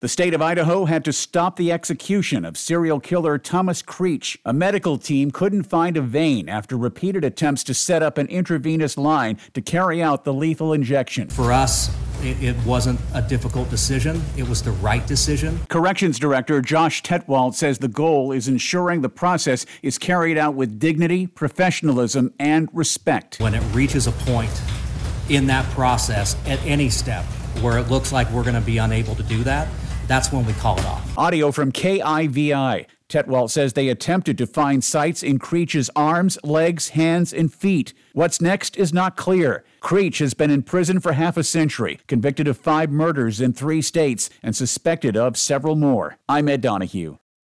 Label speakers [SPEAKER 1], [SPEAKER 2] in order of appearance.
[SPEAKER 1] The state of Idaho had to stop the execution of serial killer Thomas Creech. A medical team couldn't find a vein after repeated attempts to set up an intravenous line to carry out the lethal injection.
[SPEAKER 2] For us, it, wasn't a difficult decision. It was the right decision.
[SPEAKER 1] Corrections Director Josh Tewalt says the goal is ensuring the process is carried out with dignity, professionalism, and respect.
[SPEAKER 2] When it reaches a point in that process at any step where it looks like we're going to be unable to do that, that's when we call it off.
[SPEAKER 1] Audio from KIVI. Tewalt says they attempted to find sites in Creech's arms, legs, hands, and feet. What's next is not clear. Creech has been in prison for half a century, convicted of five murders in three states, and suspected of several more. I'm Ed Donahue.